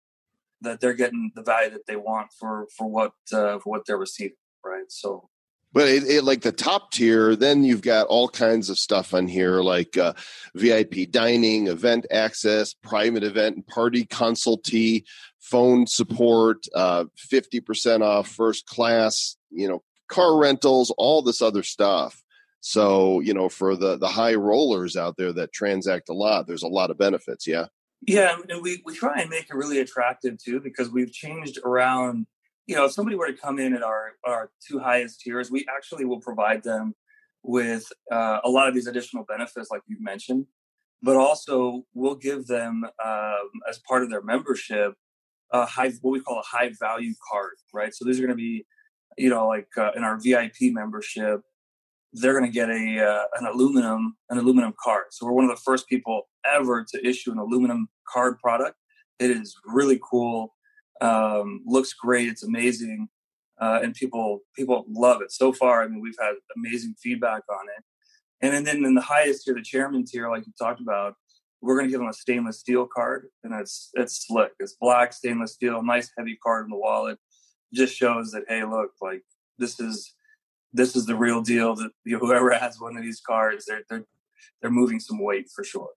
that they're getting the value that they want for for what uh, for what they're receiving, right? So but it, it, like the top tier then you've got all kinds of stuff on here like uh, vip dining event access private event and party consultee phone support uh, 50% off first class you know car rentals all this other stuff. So you know for the the high rollers out there that transact a lot there's a lot of benefits yeah? Yeah and we, we try and make it really attractive too because we've changed around you know, if somebody were to come in at our, our two highest tiers, we actually will provide them with uh, a lot of these additional benefits, like you mentioned, but also we'll give them um, as part of their membership a high, what we call a high value card, right? So these are going to be, you know, like uh, in our VIP membership, they're going to get a uh, an aluminum an aluminum card. So we're one of the first people ever to issue an aluminum card product. It is really cool um, looks great. It's amazing, uh, and people people love it. So far, I mean, we've had amazing feedback on it. And then in the highest tier, the chairman tier, like you talked about, we're going to give them a stainless steel card, and it's it's slick. It's black stainless steel, nice heavy card in the wallet. Just shows that hey, look, like this is this is the real deal. That [laughs] you know, whoever has one of these cards, they're they're they're moving some weight for sure.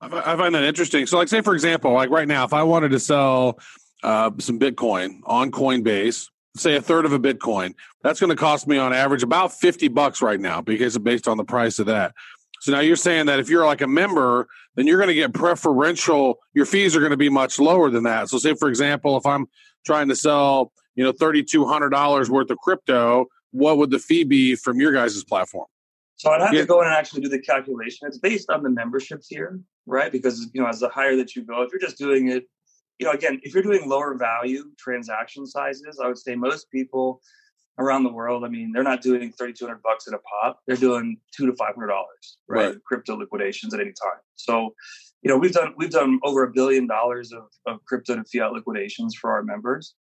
I I find that interesting. So, like, say for example, like right now, if I wanted to sell uh, some Bitcoin on Coinbase, say a third of a Bitcoin, that's going to cost me on average about fifty bucks right now because it's based on the price of that. So now you're saying that if you're like a member, then you're going to get preferential. Your fees are going to be much lower than that. So, say for example, if I'm trying to sell, you know, thirty two hundred dollars worth of crypto, what would the fee be from your guys' platform? So I'd have Yeah. to go in and actually do the calculation. It's based on the membership tier, right? Because you know, as the higher that you go, if you're just doing it, you know, again, if you're doing lower value transaction sizes, I would say most people around the world, I mean, they're not doing 3,200 bucks at a pop. They're doing two to five hundred dollars, right? Right. Crypto liquidations at any time. So, you know, we've done we've done over a billion dollars of, of crypto to fiat liquidations for our members.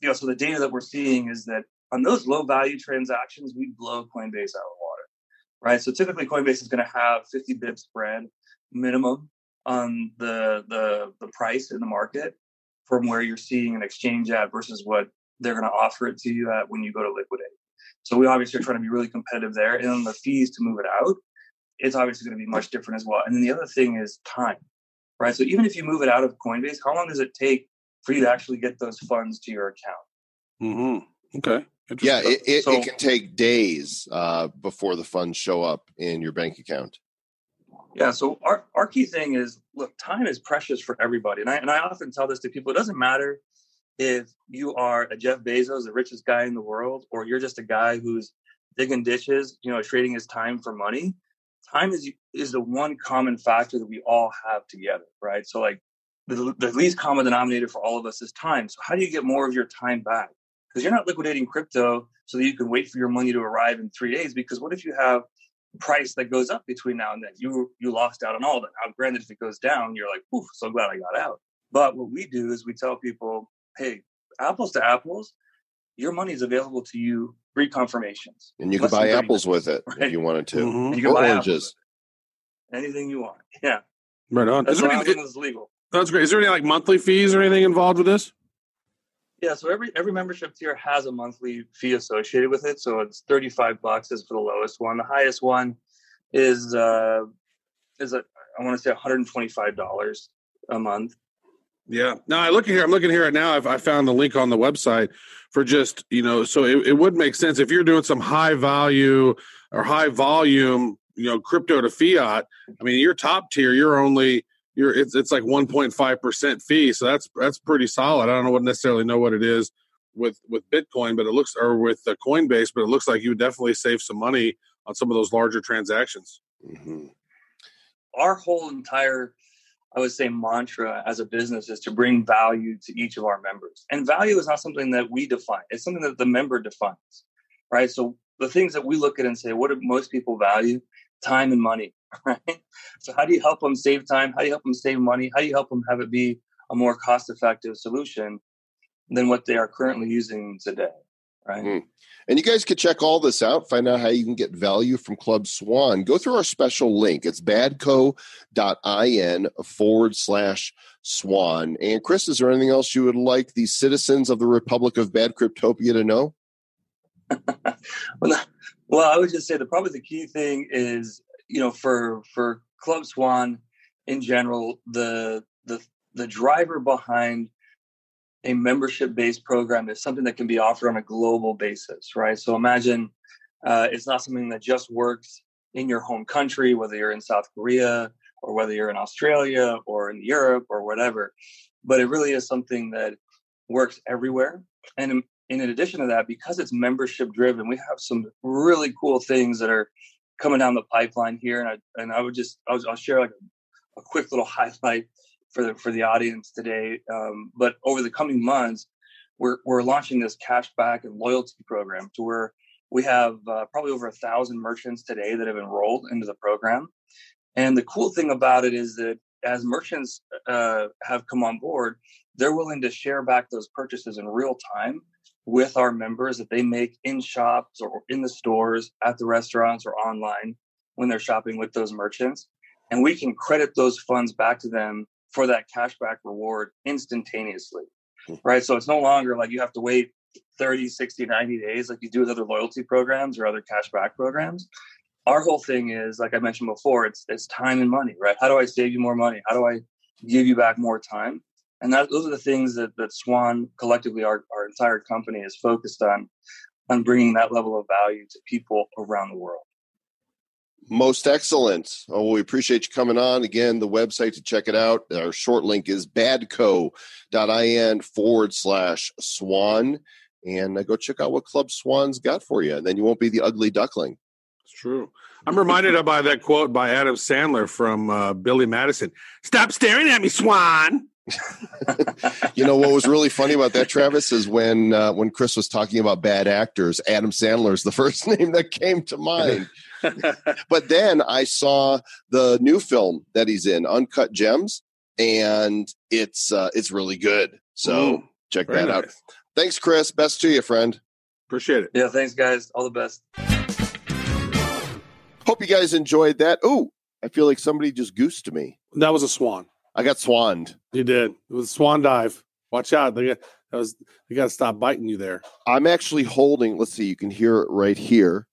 You know, so the data that we're seeing is that on those low value transactions, we blow Coinbase out of water right? So typically Coinbase is going to have 50 bip spread minimum on the the the price in the market from where you're seeing an exchange at versus what they're going to offer it to you at when you go to liquidate. So we obviously are trying to be really competitive there, and then the fees to move it out, it's obviously going to be much different as well. And then the other thing is time, right? So even if you move it out of Coinbase, how long does it take for you to actually get those funds to your account? Mm-hmm. Okay. Yeah, it, it, So- it can take days uh, before the funds show up in your bank account. Yeah. So our, our key thing is look, time is precious for everybody. And I, and I often tell this to people it doesn't matter if you are a Jeff Bezos, the richest guy in the world, or you're just a guy who's digging ditches, you know, trading his time for money. Time is is the one common factor that we all have together, right? So like the, the least common denominator for all of us is time. So how do you get more of your time back? Because you're not liquidating crypto so that you can wait for your money to arrive in three days. Because what if you have price that goes up between now and then. You you lost out on all that. Now, granted, if it goes down, you're like, "Oof, so glad I got out." But what we do is we tell people, "Hey, apples to apples, your money is available to you free confirmations. And you can buy 30 apples with it Right. if you wanted to. Mhm. You can Or buy oranges. anything you want. Yeah, Right on. Is that's there as any, long legal. that's great. Is there any like monthly fees or anything involved with this? Yeah, so every every membership tier has a monthly fee associated with it. So it's thirty five bucks is for the lowest one. The highest one is uh is a, I want to say one hundred and twenty five dollars a month. Yeah. Now I look here. I'm looking here right now. I've, I found the link on the website for just you know. So it, it would make sense if you're doing some high value or high volume, you know, crypto to fiat. I mean, your top tier, you're only you're it's it's like 1.5 percent fee. So that's that's pretty solid. I don't know what necessarily know what it is with with Bitcoin, but it looks or with the Coinbase, but it looks like you would definitely save some money on some of those larger transactions. Mhm. our whole entire i would say mantra as a business is to bring value to each of our members and value is not something that we define it's something that the member defines right so the things that we look at and say what do most people value time and money [laughs] right so how do you help them save time how do you help them save money how do you help them have it be a more cost effective solution than what they are currently using today right Mm. And you guys could check all this out, find out how you can get value from Club Swan. Go through our special link. It's badco.in forward slash swan. And Chris, is there anything else you would like the citizens of the Republic of Bad Cryptopia to know? [laughs] well, I would just say that probably the key thing is, you know, for for Club Swan in general, the the the driver behind a membership based program is something that can be offered on a global basis, right? So imagine uh, it's not something that just works in your home country, whether you're in South Korea or whether you're in Australia or in Europe or whatever, but it really is something that works everywhere. And in, in addition to that, because it's membership driven, we have some really cool things that are coming down the pipeline here. And I and I would just I'll, I'll share like a, a quick little [laughs] highlight for the for the audience today. Um, but over the coming months, we're we're launching this cashback and loyalty program to where we have uh, probably over a thousand merchants today that have enrolled into the program. And the cool thing about it is that as merchants uh, have come on board, they're willing to share back those purchases in real time with our members that they make in shops or in the stores, at the restaurants, or online when they're shopping with those merchants. and we can credit those funds back to them for that cashback reward instantaneously. Mm-hmm. Right. So it's no longer like you have to wait 30, 60, 90 days like you do with other loyalty programs or other cashback programs. Our whole thing is, like I mentioned before, it's it's time and money, right? How do I save you more money? How do I give you back more time? And that those are the things that, that Swan collectively, our, our entire company is focused on, on bringing that level of value to people around the world. Most excellent. Oh, we appreciate you coming on. Again, the website to check it out. Our short link is badco.in forward slash swan. And uh, go check out what Club Swan's got for you. And then you won't be the ugly duckling. It's true. I'm reminded of by that quote by Adam Sandler from uh, Billy Madison. Stop staring at me, Swan. [laughs] you know what was really funny about that, Travis, is when uh, when Chris was talking about bad actors, Adam Sandler is the [laughs] first name that came to mind. [laughs] but then I saw the new film that he's in, Uncut Gems, and it's uh, it's really good. So Mm, check very that out. Thanks, Chris. Best to you, friend. Appreciate it. Yeah, thanks, guys. All the best. Hope you guys enjoyed that. Oh, I feel like somebody just goosed to me. That was a swan. I got swanned. You did. It was a swan dive. Watch out. They got, that was they got to stop biting you there. I'm actually holding, let's see, you can hear it right here.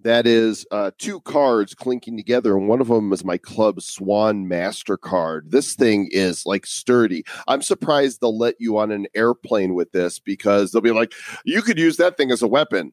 That is uh, two cards clinking together, and one of them is my club Swan MasterCard. This thing is like sturdy. I'm surprised they'll let you on an airplane with this because they'll be like, you could use that thing as a weapon.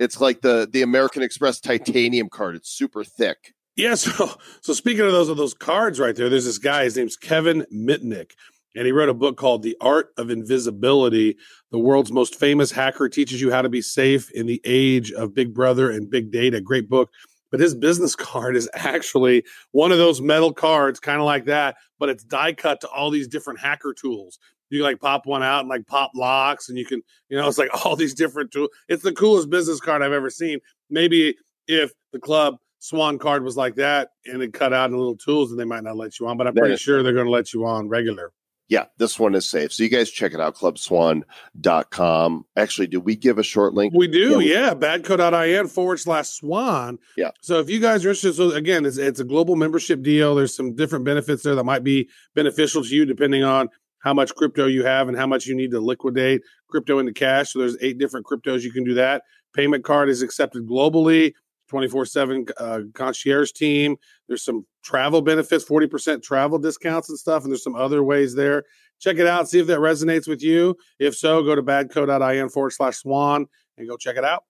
It's like the the American Express titanium card. It's super thick. Yeah, so so speaking of those of those cards right there, there's this guy. His name's Kevin Mitnick, and he wrote a book called "The Art of Invisibility." The world's most famous hacker teaches you how to be safe in the age of Big Brother and big data. Great book. But his business [laughs] card is actually one of those metal cards, kind of like that, but it's die cut to all these different hacker tools. You can like pop one out and like pop locks, and you can, you know, [laughs] it's like all these different tools. It's the coolest business card I've ever seen. Maybe if the club Swan card was like that and it cut out in little tools, and they might not let you on. But I'm That pretty is- sure they're going to let you on regular. Yeah, this one is safe. So you guys check it out, clubswan.com. Actually, did we give a short link? We do, Yeah. yeah. Badco.in forward slash swan. Yeah. So if you guys are interested, so again, it's, it's a global membership deal. There's some different benefits there that might be beneficial to you depending on how much crypto you have and how much you need to liquidate crypto into cash. So there's eight different cryptos you can do that. Payment card is accepted globally. 24 7 uh, concierge team. There's some travel benefits, 40% travel discounts and stuff. And there's some other ways there. Check it out. See if that resonates with you. If so, go to badco.in forward slash swan and go check it out.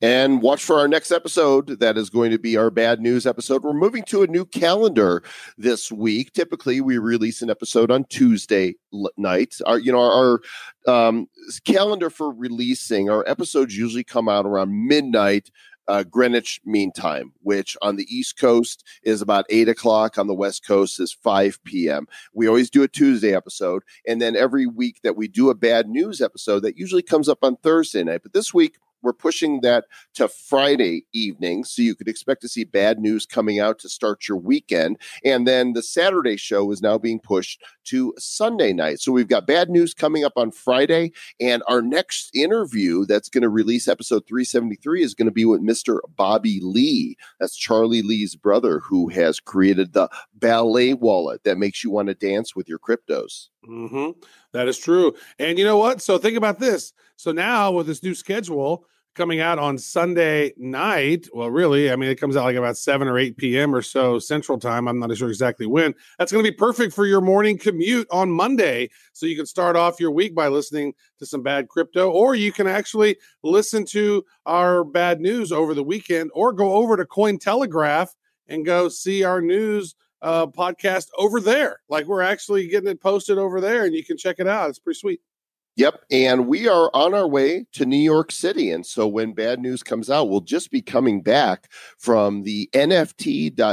And watch for our next episode. That is going to be our bad news episode. We're moving to a new calendar this week. Typically, we release an episode on Tuesday night. Our, you know, our um, calendar for releasing our episodes usually come out around midnight. Uh, Greenwich Mean Time, which on the East Coast is about eight o'clock, on the West Coast is 5 p.m. We always do a Tuesday episode. And then every week that we do a bad news episode, that usually comes up on Thursday night. But this week, we're pushing that to Friday evening. So you could expect to see bad news coming out to start your weekend. And then the Saturday show is now being pushed to Sunday night. So we've got bad news coming up on Friday. And our next interview that's going to release episode 373 is going to be with Mr. Bobby Lee. That's Charlie Lee's brother who has created the ballet wallet that makes you want to dance with your cryptos. Hmm That is true. And you know what? So think about this. So now with this new schedule coming out on Sunday night, well, really, I mean, it comes out like about 7 or 8 p.m. or so Central Time. I'm not sure exactly when. That's going to be perfect for your morning commute on Monday. So you can start off your week by listening to some bad crypto, or you can actually listen to our bad news over the weekend, or go over to Cointelegraph and go see our news uh, podcast over there. Like we're actually getting it posted over there, and you can check it out. It's pretty sweet. Yep. And we are on our way to New York City. And so when bad news comes out, we'll just be coming back from the NFT.NYC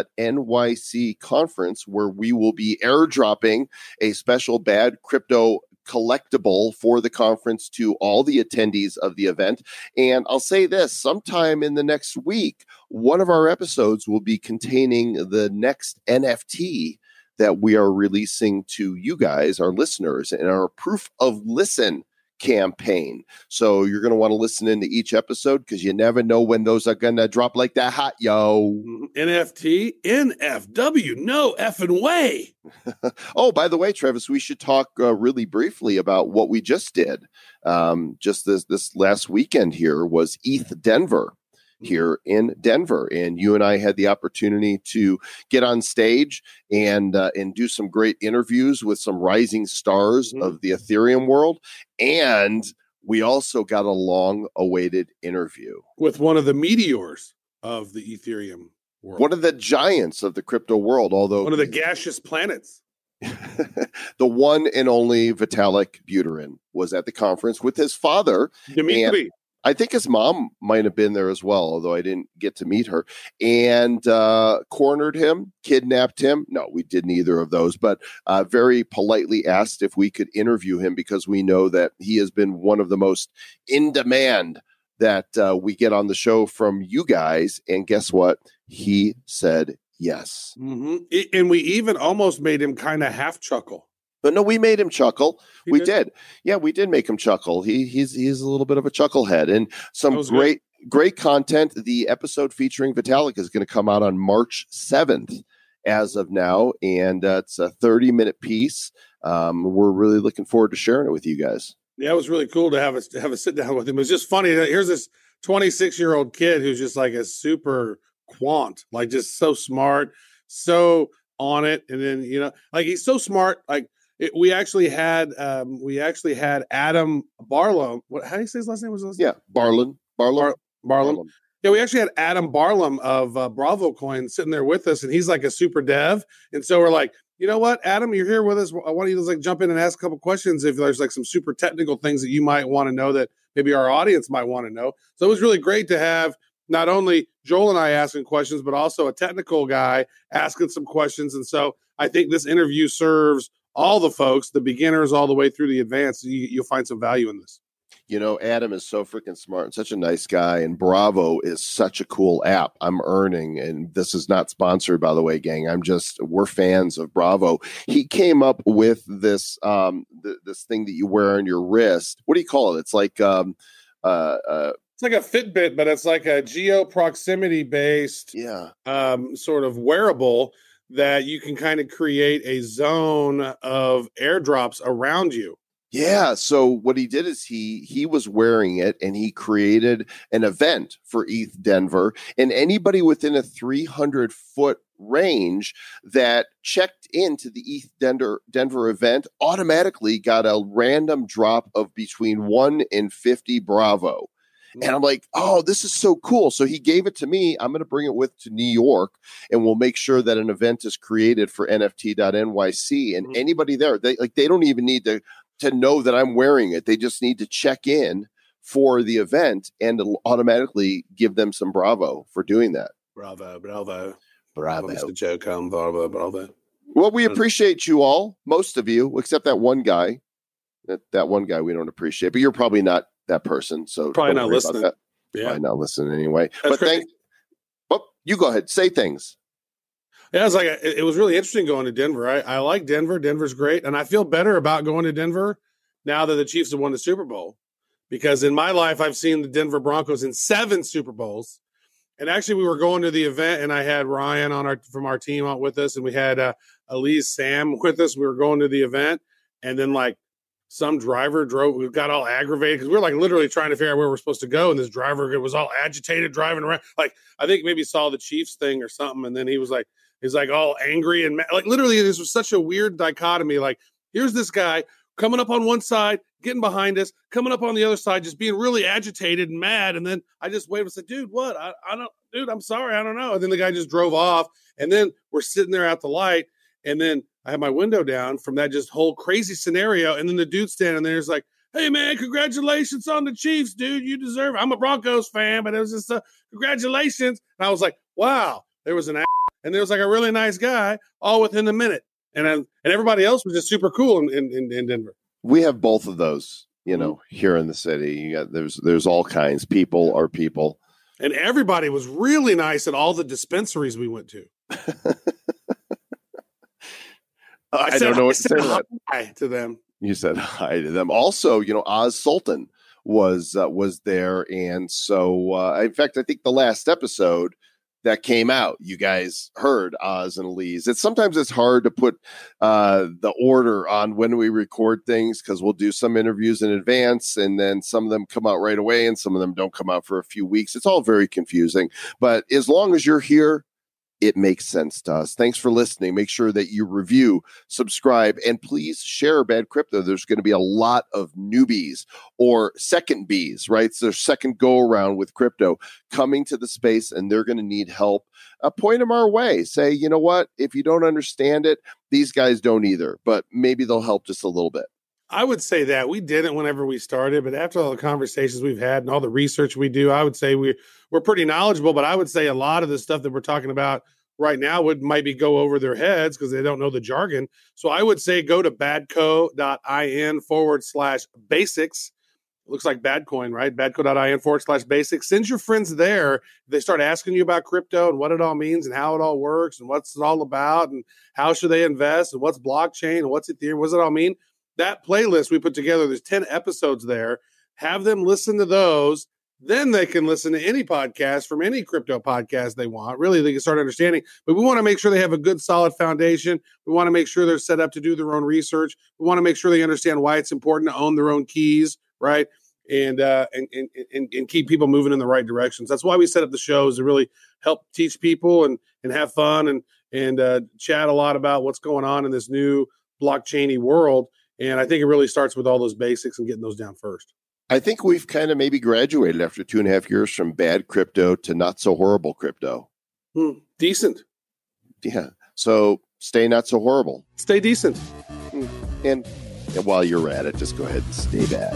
conference where we will be airdropping a special bad crypto collectible for the conference to all the attendees of the event. And I'll say this sometime in the next week, one of our episodes will be containing the next NFT that we are releasing to you guys, our listeners, and our proof of listen campaign. So you're going to want to listen into each episode because you never know when those are going to drop like that hot, yo. Mhm. NFT, NFW, no effing way. [laughs] oh, by the way, Travis, we should talk uh, really briefly about what we just did. Um, just this this last weekend here was ETH Denver here in Denver, and you and I had the opportunity to get on stage and uh, and do some great interviews with some rising stars Mhm. of the Ethereum world, and we also got a long awaited interview. With one of the meteors of the Ethereum world. One of the giants of the crypto world, although one of the gaseous planets. [laughs] the one and only Vitalik Buterin was at the conference with his father. Dimitri. I think his mom might have been there as well, although I didn't get to meet her. And uh, cornered him, kidnapped him. No, we did neither of those, but uh, very politely asked if we could interview him because we know that he has been one of the most in demand that uh, we get on the show from you guys. And guess what? He said yes. hmm And we even almost made him kind of half chuckle. But no, we made him chuckle. He we did? did. Yeah, we did make him chuckle. He he's he's a little bit of a chucklehead and some was good. great great content. The episode featuring Vitalik is going to come out on March 7th as of now and uh, it's a 30 minute piece. Um, we're really looking forward to sharing it with you guys. Yeah, it was really cool to have a to have a sit down with him. It was just funny. that Here's this 26 year old kid who's just like a super quant, like just so smart, so on it. And then you know, like he's so smart. Like it, we actually had um we actually had Adam Barlow. What how do you say his last name was? His last? Yeah, Barlin, Barlow. Barlin. Yeah, we actually had Adam Barlam of uh, Bravo Coin sitting there with us, and he's like a super dev. And so we're like, you know what, Adam, you're here with us. I want you to like jump in and ask a couple questions if there's like some super technical things that you might want to know that maybe our audience might want to know. So it was really great to have not only Joel and I asking questions, but also a technical guy asking some questions. And so I think this interview serves all the folks, the beginners all the way through the advanced. You, you'll find some value in this. You know, Adam is so freaking smart and such a nice guy, and Bravo is such a cool app. I'm earning, and this is not sponsored, by the way, gang. I'm just we're fans of Bravo. He came up with this um th- this thing that you wear on your wrist. What do you call it? It's like um uh, uh It's like a Fitbit, but it's like a geo proximity based yeah um, sort of wearable that you can kind of create a zone of airdrops around you. Yeah. So what he did is he he was wearing it and he created an event for ETH Denver, and anybody within a 300 foot range that checked into the ETH Denver Denver event automatically got a random drop of between one and 50 Bravo. And I'm like, oh, this is so cool. So he gave it to me. I'm going to bring it with to New York and we'll make sure that an event is created for NFT.NYC. And Mhm. anybody there, they like they don't even need to to know that I'm wearing it. They just need to check in for the event and it'll automatically give them some bravo for doing that. Bravo, bravo. Bravo. Mr. Joe bravo, bravo. Well, we appreciate you all, most of you, except that one guy. That that one guy we don't appreciate, but you're probably not that person. So Probably not listening. Yeah. Probably not listening anyway. That's but crazy. thank. Well, you go ahead. Say things. Yeah, it was like it, it was really interesting going to Denver. I, I like Denver. Denver's great, and I feel better about going to Denver now that the Chiefs have won the Super Bowl. Because in my life, I've seen the Denver Broncos in seven Super Bowls, and actually, we were going to the event, and I had Ryan on our from our team out with us, and we had uh, Elise Sam with us. We were going to the event, and then like some driver drove. We got all aggravated because we were like literally trying to figure out where we're supposed to go, and this driver was all agitated driving around. Like I think maybe saw the Chiefs thing or something, and then he was like he's like all angry and ma- like literally this was such a weird dichotomy like here's this guy coming up on one side getting behind us coming up on the other side just being really agitated and mad and then i just waved and said dude what I, I don't dude i'm sorry i don't know and then the guy just drove off and then we're sitting there at the light and then i had my window down from that just whole crazy scenario and then the dude standing there is like hey man congratulations on the chiefs dude you deserve it. i'm a broncos fan but it was just a congratulations and i was like wow there was an and there was like a really nice guy all within a minute. And then, and everybody else was just super cool in, in, in, Denver. We have both of those, you Mm-hmm. know, here in the city. You got there's there's all kinds. People are people. And everybody was really nice at all the dispensaries we went to. [laughs] I, said- don't know what to say to that. to them. You said hi to them. Also, you know, Oz Sultan was uh, was there, and so uh, in fact, I think the last episode that came out, you guys heard Oz and Elise. It's sometimes it's hard to put uh, the order on when we record things because we'll do some interviews in advance, and then some of them come out right away, and some of them don't come out for a few weeks. It's all very confusing. But as long as you're here, it makes sense to us. Thanks for listening. Make sure that you review, subscribe, and please share Bad Crypto. There's going to be a lot of newbies or second bees, right? So second go around with crypto coming to the space and they're going to need help. Uh, point them our way. Say, you know what? If you don't understand it, these guys don't either, but maybe they'll help just a little bit. I would say that we didn't whenever we started, but after all the conversations we've had and all the research we do, I would say we we're pretty knowledgeable. But I would say a lot of the stuff that we're talking about right now would maybe go over their heads because they don't know the jargon. So I would say go to badco.in forward slash basics. Looks like Badcoin, right? Badco.in forward slash basics. Send your friends there. They start asking you about crypto and what it all means and how it all works and what's it all about and how should they invest and what's blockchain and what's Ethereum, what does it all mean? That playlist we put together, there's 10 episodes there. Have them listen to those then they can listen to any podcast from any crypto podcast they want. Really, they can start understanding. But we want to make sure they have a good, solid foundation. We want to make sure they're set up to do their own research. We want to make sure they understand why it's important to own their own keys, right? And uh, and, and and and keep people moving in the right directions. That's why we set up the shows to really help teach people and and have fun and and uh, chat a lot about what's going on in this new blockchainy world. And I think it really starts with all those basics and getting those down first. I think we've kind of maybe graduated after two and a half years from bad crypto to not so horrible crypto. Hmm, decent. Yeah. So stay not so horrible. Stay decent. Hmm. And, and while you're at it, just go ahead and stay bad.